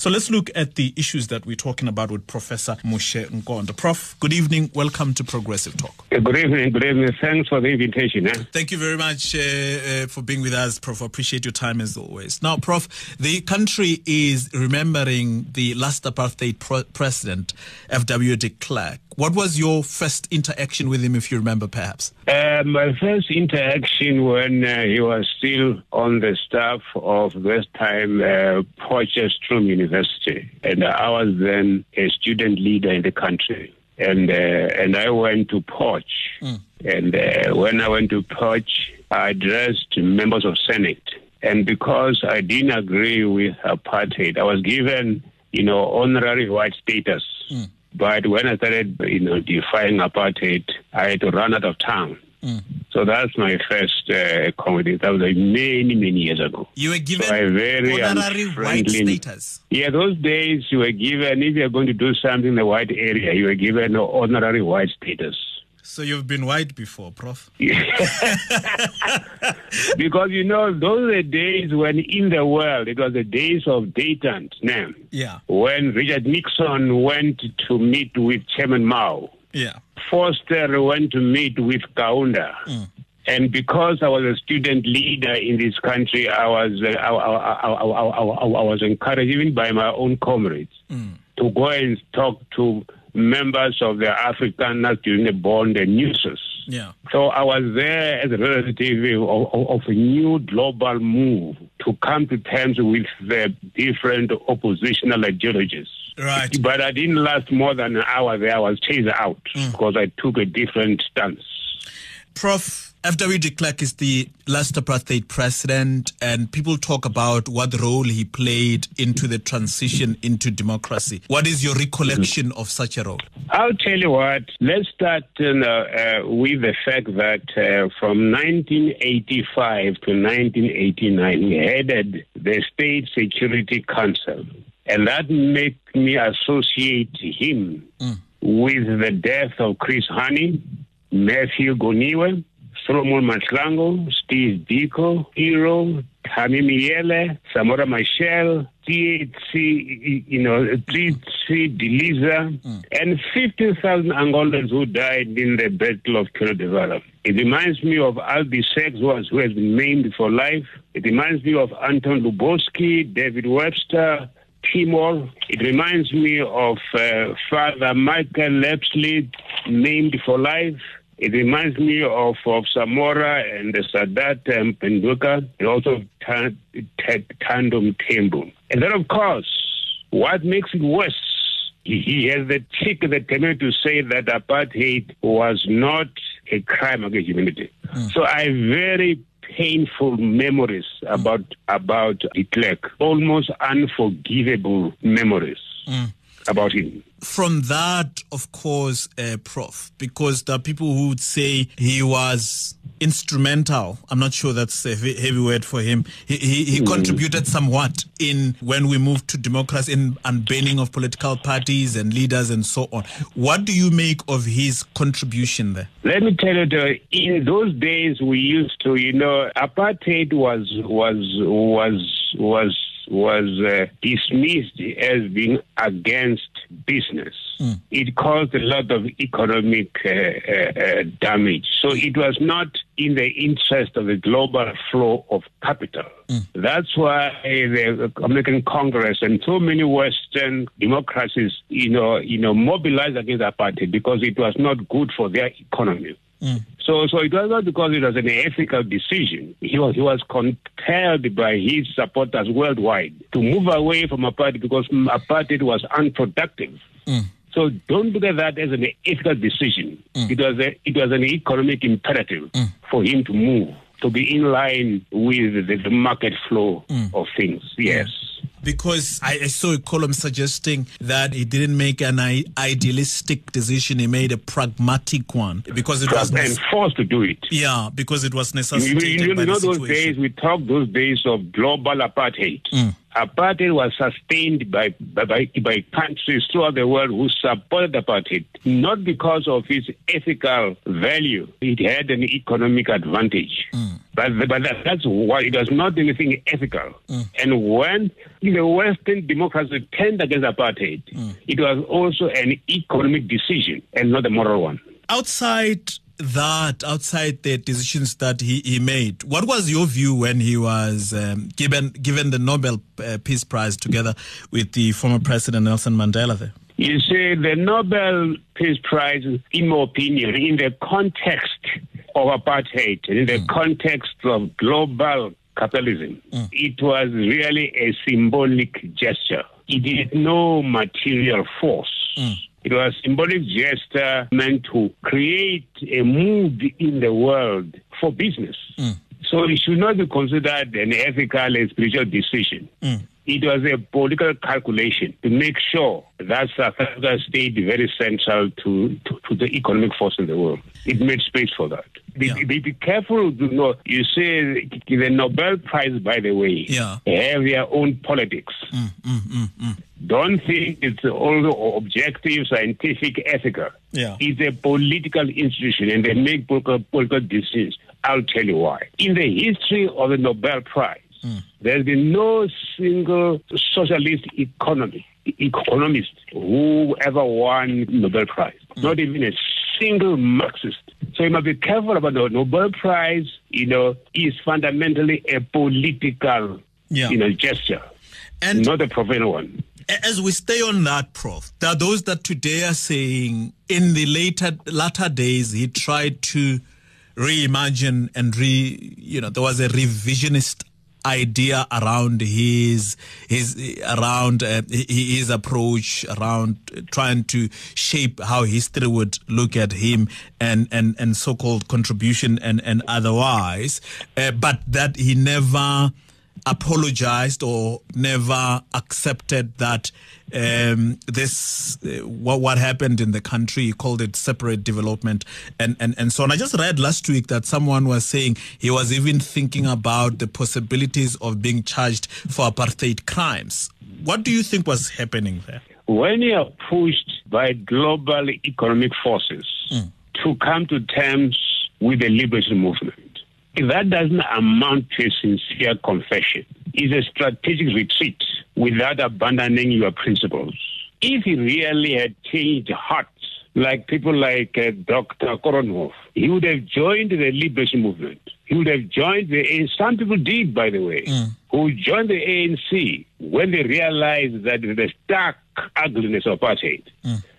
So let's look at the issues that we're talking about with Professor Muxe Nkondo. Prof, good evening. Welcome to Progressive Talk. Good evening. Good evening. Thanks for the invitation. Eh? Thank you very much uh, uh, for being with us, Prof. I appreciate your time as always. Now, Prof, the country is remembering the last apartheid pro- president, F.W. de Klerk. What was your first interaction with him, if you remember, perhaps? Uh, my first interaction when uh, he was still on the staff of this time uh, Potchefstroom University, and I was then a student leader in the country, and uh, and I went to Potch, mm. and uh, when I went to Potch, I addressed members of Senate, and because I didn't agree with apartheid, I was given you know honorary white status. Mm. But when I started, you know, defying apartheid, I had to run out of town. Mm. So that's my first uh, comedy. That was like many, many years ago. You were given so very honorary white status. Yeah, those days you were given, if you're going to do something in the white area, you were given honorary white status. So you've been white before, Prof? because, you know, those are the days when in the world, it was the days of detente, now. Yeah. When Richard Nixon went to meet with Chairman Mao. Yeah. Vorster went to meet with Kaunda. Mm. And because I was a student leader in this country, I was uh, I, I, I, was encouraged even by my own comrades mm. to go and talk to members of the African the bond and NUSAS. Yeah. So I was there as a representative of, of, of, a new global move to come to terms with the different oppositional ideologies. Right. But I didn't last more than an hour there. I was chased out Mm. because I took a different stance. Prof. F.W. de Klerk is the last apartheid president, and people talk about what role he played into the transition into democracy. What is your recollection of such a role? I'll tell you what. Let's start you know, uh, with the fact that uh, from 1985 to 1989, he headed the State Security Council, and that made me associate him Mm. with the death of Chris Hani, Matthew Goniwe, Solomon Mahlangu, Steve Biko, Hero, Thami Mnyele, Samora Machel, THC, you know, THC Deliza, and 15,000 Angolans who died in the Battle of Cuito Cuanavale. It reminds me of Albie Sachs, who who has been maimed for life. It reminds me of Anton Lubowski, David Webster, Timor. It reminds me of uh, Father Michael Lapsley, named for life. It reminds me of, of Samora and the Sadat and Penduka, and also Tan- Tan- Tandem Tembu. And then, of course, what makes it worse, he, has the cheek, the temerity to say that apartheid was not a crime against humanity. So I very painful memories about about Klerk, almost unforgivable memories mm. About him. From that, of course, uh, Prof, because there are people who would say he was instrumental. I'm not sure that's a heavy, word for him. He, he, he contributed somewhat in when we moved to democracy in unbanning of political parties and leaders and so on. What do you make of his contribution there? Let me tell you, the, in those days we used to, you know, apartheid was was was was was uh, dismissed as being against business. It caused a lot of economic uh, uh, uh, damage. So it was not in the interest of the global flow of capital. That's why the American Congress and so many Western democracies, you know, you know, mobilized against apartheid because it was not good for their economy. So, so it was not because it was an ethical decision. He was, he was compelled by his supporters worldwide to move away from apartheid because apartheid was unproductive. Mm. So don't look at that as an ethical decision. Mm. It was a, it was an economic imperative mm. for him to move to be in line with the, the market flow of things. Yes. Because I, I saw a column suggesting that he didn't make an I- idealistic decision; he made a pragmatic one because it was and forced to do it. yeah, because it was You, necessitated you by know those days we talk those days of global apartheid. Mm. Apartheid was sustained by, by by by countries throughout the world who supported apartheid, not because of its ethical value. It had an economic advantage. Mm. But, but that, that's why it was not anything ethical. And when the Western democracies turned against apartheid, it was also an economic decision and not a moral one. Outside that, outside the decisions that he, he made, what was your view when he was um, given given the Nobel uh, Peace Prize together with the former President Nelson Mandela there? You see, the Nobel Peace Prize, in my opinion, in the context of apartheid, in the mm. context of global capitalism, mm. it was really a symbolic gesture. It had no material force. Mm. It was a symbolic gesture meant to create a mood in the world for business. So it should not be considered an ethical and spiritual decision. It was a political calculation to make sure that South Africa stayed very central to, to, to the economic force in the world. It made space for that. Be, Yeah. be, be careful to know. You say the Nobel Prize, by the way, Yeah. have their own politics. Mm, mm, mm, Don't think it's all objective, scientific, ethical. Yeah. It's a political institution and they make political, political decisions. I'll tell you why. In the history of the Nobel Prize, there's been no single socialist economy, economist who ever won Nobel Prize. Mm. Not even a single Marxist. So you must be careful about the Nobel Prize, you know, is fundamentally a political, Yeah. you know, gesture, And not a professional one. As we stay on that, Prof, there are those that today are saying in the later latter days he tried to reimagine and re you know there was a revisionist idea around his his around uh, his approach around trying to shape how history would look at him and and and so-called contribution and and otherwise. Uh, but that he never apologized or never accepted that um, this uh, what what happened in the country. He called it separate development and, and and so on. I just read last week that someone was saying he was even thinking about the possibilities of being charged for apartheid crimes. What do you think was happening there? when you are pushed by global economic forces to come to terms with the liberation movement, that doesn't amount to a sincere confession, It's a strategic retreat without abandoning your principles. If he really had changed hearts, like people like uh, Dr. Koronhoff, he would have joined the liberation movement. He would have joined the ANC. Some people did, by the way, who joined the ANC when they realized that the stark ugliness of apartheid.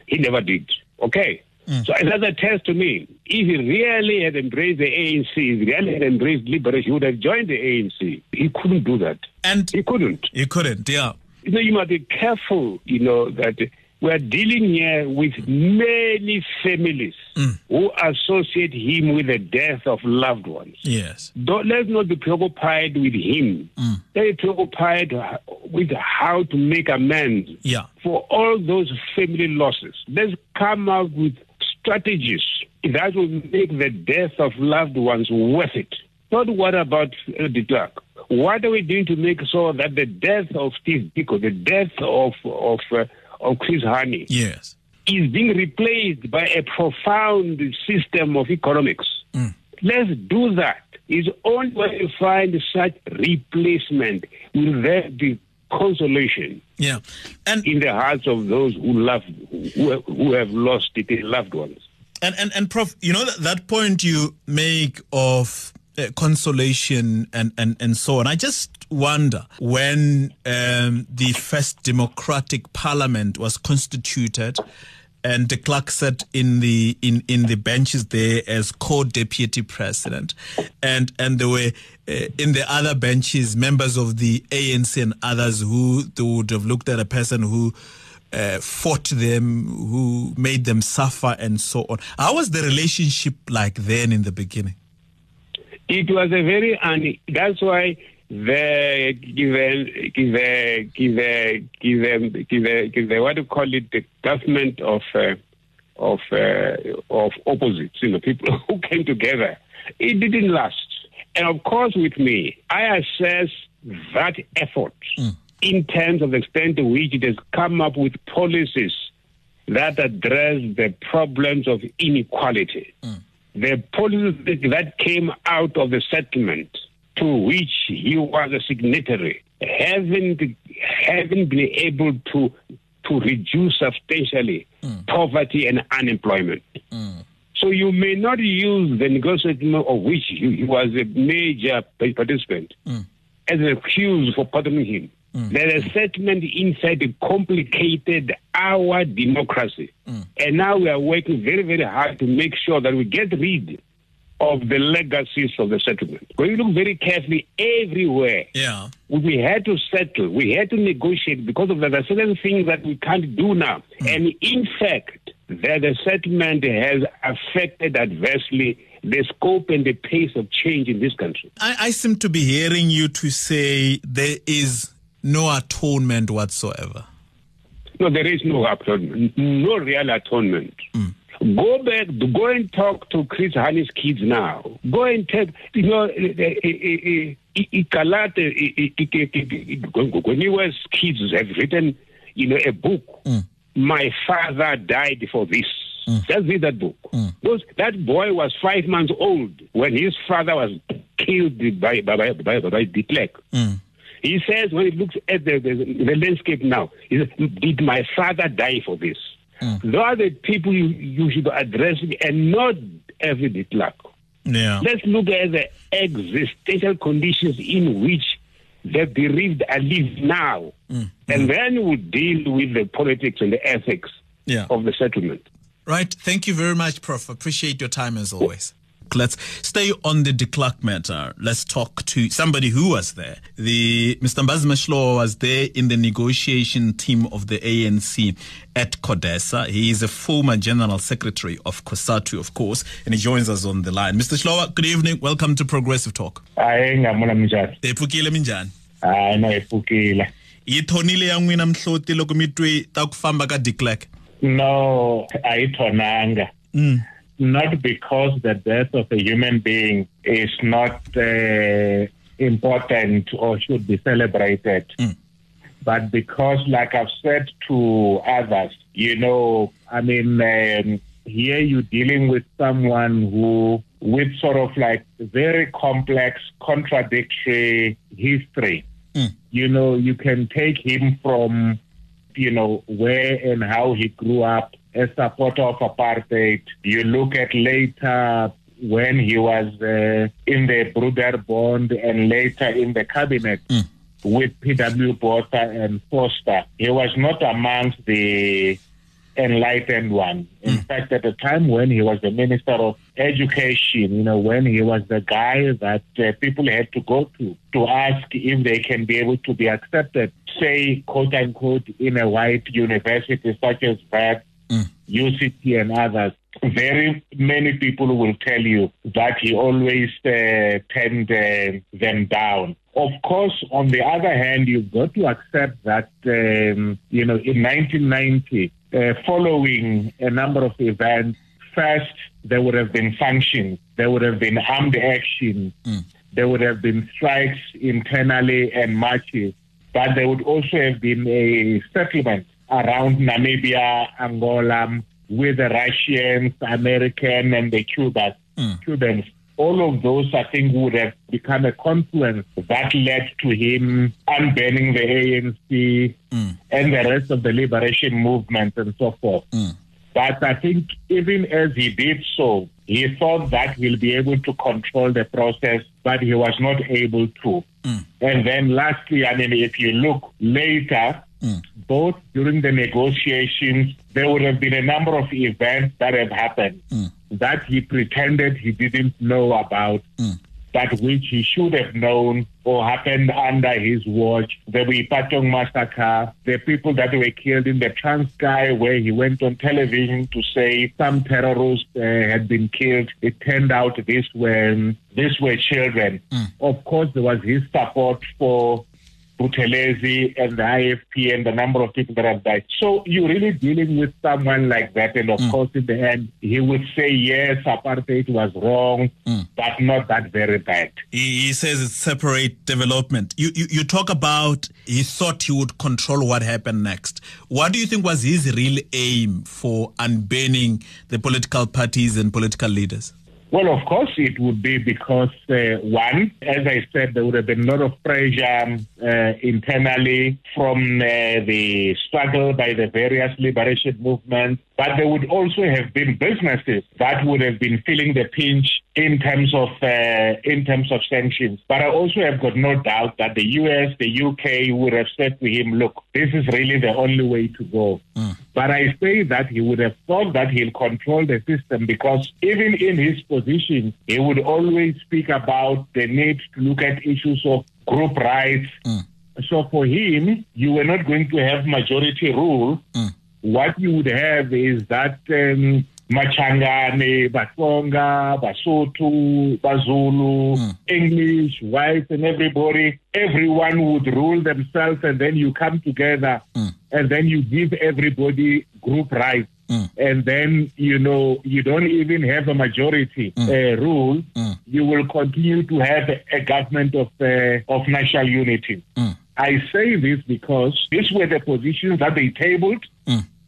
He never did. Okay? Mm. So another test to me, if he really had embraced the ANC, if he really had embraced liberation, he would have joined the ANC. He couldn't do that. And He couldn't. he couldn't, yeah. You know, you must be careful, you know, that we're dealing here with many families mm. who associate him with the death of loved ones. Yes. Don't, let's not be preoccupied with him. Mm. Let's be preoccupied with how to make amends Yeah. for all those family losses. Let's come out with strategies that will make the death of loved ones worth it. Not what about uh, de Klerk. What are we doing to make sure that the death of Steve Biko, the death of of uh, of Chris Hani, Yes. is being replaced by a profound system of economics. Let's do that. It's only when you find such replacement will there be consolation Yeah. And in the hearts of those who love, who, who have lost their loved ones. And and and Prof, you know that, that point you make of uh, consolation and, and and so on. I just wonder when um, the first democratic parliament was constituted. And de Klerk sat in the in, in the benches there as co-deputy president, and and there were uh, in the other benches members of the ANC and others who would have looked at a person who uh, fought them, who made them suffer, and so on. How was the relationship like then in the beginning? It was a very, and that's why the given the given given given given what do you call it? The government of uh, of uh, of opposites, you know, people who came together. It didn't last, and of course, with me, I assess that effort in terms of the extent to which it has come up with policies that address the problems of inequality. The policies that came out of the settlement to which he was a signatory haven't haven't been able to to reduce substantially hmm. poverty and unemployment. Hmm. So you may not use the negotiation of which he, he was a major participant hmm. as an excuse for pardoning him. The settlement, in fact, complicated our democracy. And now we are working very, very hard to make sure that we get rid of the legacies of the settlement. When you look very carefully everywhere, Yeah. we had to settle, we had to negotiate because of that. There are certain things that we can't do now. Hmm. And in fact, that the settlement has affected adversely the scope and the pace of change in this country. I, I seem to be hearing you to say there is no atonement whatsoever. No, there is no atonement, no real atonement. Hmm. Go back, go and talk to Chris Hani's kids now. Go and tell, you know, eh, eh, eh, Ikalate, Goniwe's kids have written, you know, a book. Mm. My father died for this. Mm. Just read that book. Mm. Those, that boy was five months old when his father was killed by, by, by, by, by de Klerk. He says when he looks at the, the, the landscape now, he says, did my father die for this? Mm. Those are the people you, you should address and not every de Klerk. Yeah. Let's look at the existential conditions in which the bereaved are living now. Mm. And mm. then we'll deal with the politics and the ethics Yeah. of the settlement. Right. Thank you very much, Prof. Appreciate your time as always. Let's stay on the de Klerk matter. Let's talk to somebody who was there. The Mr. Mbhazima Shilowa was there in the negotiation team of the ANC at Codesa. He is a former general secretary of COSATU, of course, and he joins us on the line. Mr. Shilowa, good evening. Welcome to Progressive Talk. hayi ngamona minjhani Ephukile minjani? hayi no pfukile Yi thonile ya n'wina mhloti loko mi twe ta ku famba ka de Klerk? no a yi thonanga mm. Not because the death of a human being is not uh, important or should be celebrated but because like i've said to others you know i mean um, here you're dealing with someone who with sort of like very complex contradictory history you know, you can take him from, you know, where and how he grew up, a supporter of apartheid. You look at later when he was uh, in the Broederbond and later in the cabinet with P.W. Botha and Vorster. He was not amongst the enlightened one. In fact, at the time when he was the Minister of Education, you know, when he was the guy that uh, people had to go to to ask if they can be able to be accepted, say, quote unquote, in a white university such as that, UCT and others. Very many people will tell you that he always uh, turned uh, them down. Of course, on the other hand, you've got to accept that, um, you know, in 1990, uh, following a number of events, first, there would have been sanctions, there would have been armed action, there would have been strikes internally and marches, but there would also have been a settlement around Namibia, Angola, with the Russians, American, and the Cubans. Hmm. Cubans. All of those, I think, would have become a confluence that led to him unbanning the ANC hmm. and the rest of the liberation movement and so forth. Hmm. But I think even as he did so, he thought that he'll be able to control the process, but he was not able to. And then lastly, I mean, if you look later, Mm. both during the negotiations, there would have been a number of events that have happened mm. that he pretended he didn't know about, mm. but which he should have known or happened under his watch. The Boipatong massacre, the people that were killed in the Transkei, where he went on television to say some terrorists uh, had been killed. It turned out these were these were children. Of course, there was his support for Buthelezi and the IFP and the number of people that have died. So you're really dealing with someone like that. And of mm. course, in the end, he would say, yes, apartheid was wrong, mm. but not that very bad. He, he says it's separate development. You, you you talk about he thought he would control what happened next. What do you think was his real aim for unbanning the political parties and political leaders? Well, of course, it would be because, uh, one, as I said, there would have been a lot of pressure uh, internally from uh, the struggle by the various liberation movements, but there would also have been businesses that would have been feeling the pinch in terms of uh, in terms of sanctions. But I also have got no doubt that the US, the UK would have said to him, "Look, this is really the only way to go." Mm. But I say that he would have thought that he'll control the system because even in his position, he would always speak about the need to look at issues of group rights. Mm. So for him, you were not going to have majority rule. Mm. What you would have is that um, Machangane, Batonga, Basotho, Bazulu, Mm. English, whites, and everybody, everyone would rule themselves, and then you come together, Mm. and then you give everybody group rights. Mm. And then, you know, you don't even have a majority uh, rule. Mm. You will continue to have a, government of, uh, of national unity. Mm. I say this because these were the positions that they tabled Mm.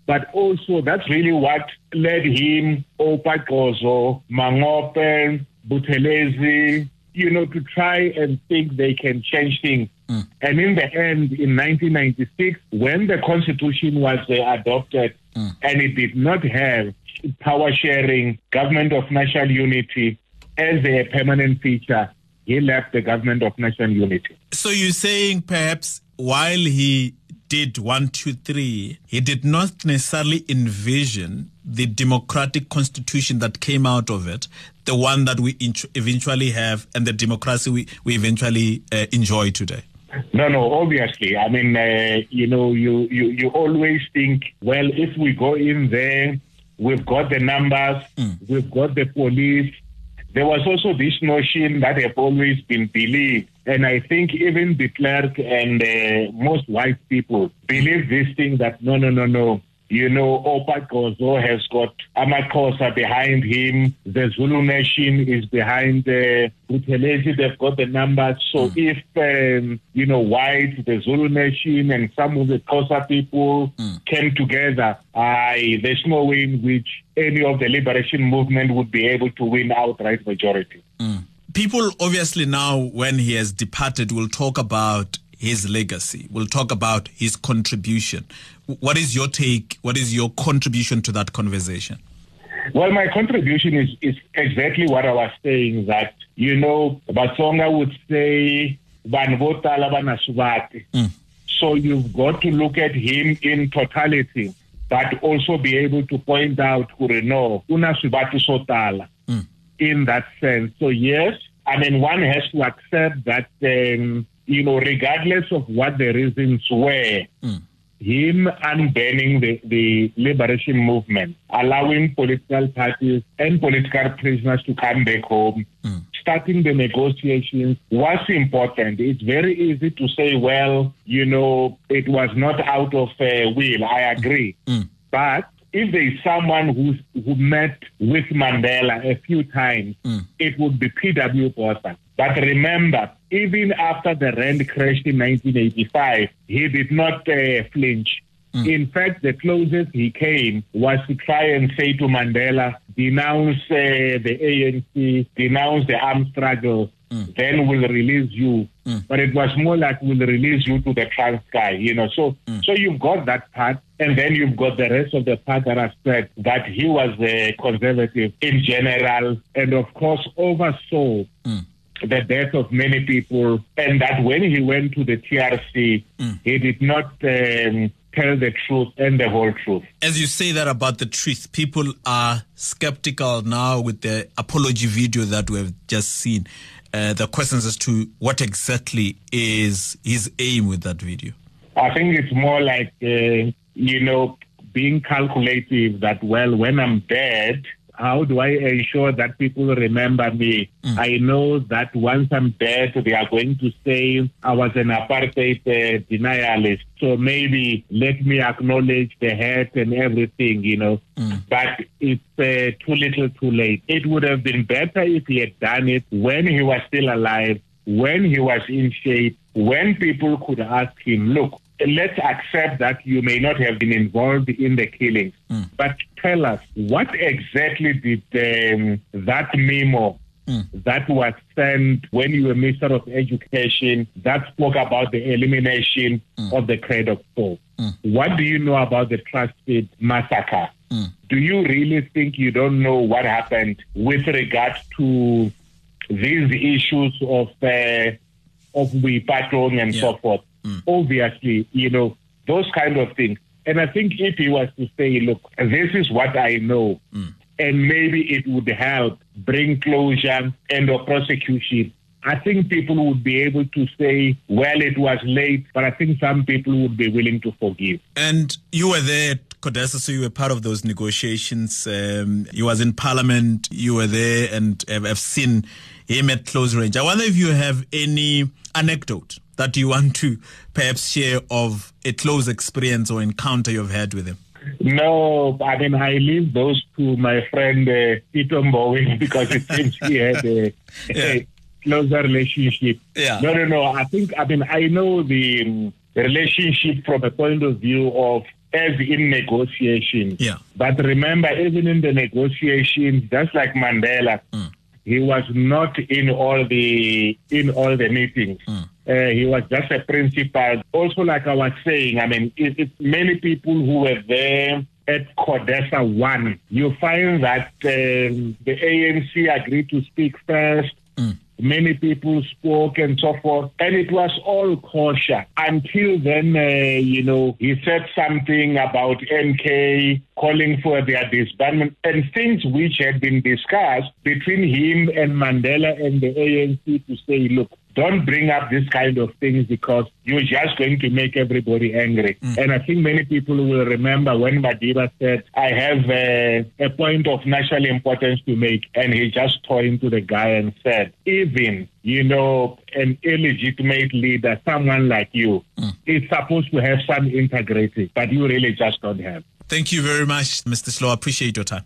But also that's really what led him, Oupa Gqozo, Mangope, Buthelezi, you know, to try and think they can change things. Mm. And in the end, in 1996, when the constitution was uh, adopted Mm. and it did not have power sharing, government of national unity as a permanent feature, he left the government of national unity. So you're saying perhaps while he did one, two, three, he did not necessarily envision the democratic constitution that came out of it, the one that we int- eventually have, and the democracy we, we eventually uh, enjoy today. No, no, obviously. I mean, uh, you know, you, you, you always think, well, if we go in there, we've got the numbers, we've got the police. There was also this notion that have always been believed, and I think even de Klerk and uh, most white people believe this thing that no, no, no, no. You know, Oupa Gqozo has got Amakosa behind him. The Zulu Nation is behind the Buthelezi. They've got the numbers. So hmm. if, um, you know, white, the Zulu Nation, and some of the Xhosa people hmm. came together, I, there's no way in which any of the liberation movement would be able to win outright majority. Hmm. People obviously now, when he has departed, will talk about his legacy. We'll talk about his contribution. What is your take? What is your contribution to that conversation? Well, my contribution is, is exactly what I was saying that, you know, Batsonga would say. Mm. So you've got to look at him in totality, but also be able to point out, no, Mm. in that sense. So yes, I mean, one has to accept that, um, you know, regardless of what the reasons were, Mm. him unbanning the, the liberation movement, allowing political parties and political prisoners to come back home, starting the negotiations was important. It's very easy to say, well, you know, it was not out of uh, will. I agree. Mm. But if there is someone who's, who met with Mandela a few times, Mm. it would be P.W. Botha. But remember, even after the rand crashed in 1985, he did not uh, flinch. Hmm. In fact, the closest he came was to try and say to Mandela, denounce uh, the ANC, denounce the armed struggle, hmm. then we'll release you. Hmm. But it was more like we'll release you to the Transkei, you know. So, so you've got that part, and then you've got the rest of the part that I said that he was a conservative in general, and of course oversaw the death of many people, and that when he went to the TRC, he did not um, tell the truth and the whole truth. As you say that about the truth, people are skeptical now with the apology video that we have just seen. Uh, the questions as to what exactly is his aim with that video. I think it's more like, uh, you know, being calculative that, well, when I'm dead, how do I ensure that people remember me? I know that once I'm dead, they are going to say I was an apartheid uh, denialist. So maybe let me acknowledge the hurt and everything, you know. But it's uh, too little too late. It would have been better if he had done it when he was still alive, when he was in shape, when people could ask him, look, let's accept that you may not have been involved in the killings, mm. but tell us what exactly did um, that memo Mm. that was sent when you were Minister of Education that spoke about the elimination mm. of the Cradock School. Mm. What do you know about the Trustfeed massacre? Mm. Do you really think you don't know what happened with regard to these issues of uh, of Boipatong and yeah. so forth? Mm. Obviously, you know those kind of things. And I think if he was to say, "Look, this is what I know," mm and maybe it would help bring closure and or prosecution. I think people would be able to say, well, it was late, but I think some people would be willing to forgive. And you were there CODESA, so you were part of those negotiations. Um, you was in Parliament, you were there, and have seen him at close range. I wonder if you have any anecdote that you want to perhaps share of a close experience or encounter you've had with him. No, I mean, I leave those to my friend uh, Peter Bowie because it seems he had a, yeah. a, closer relationship. Yeah. No, no, no. I think, I mean, I know the um, relationship from a point of view of as in negotiations. Yeah. But remember, even in the negotiations, just like Mandela, mm. He was not in all the in all the meetings. Mm. Uh, he was just a principal. Also, like I was saying, I mean, it, it's many people who were there at CODESA 1. You find that um, the ANC agreed to speak first. Mm. Many people spoke and so forth, and it was all kosher until then. Uh, you know, he said something about MK calling for their disbandment and things which had been discussed between him and Mandela and the ANC to say, look, don't bring up this kind of things because you're just going to make everybody angry. Mm. And I think many people will remember when Madiba said, I have a, a, point of national importance to make. And he just tore into the guy and said, even, you know, an illegitimate leader, someone like you, mm. is supposed to have some integrity, but you really just don't have. Thank you very much, Mr. Slow. I appreciate your time.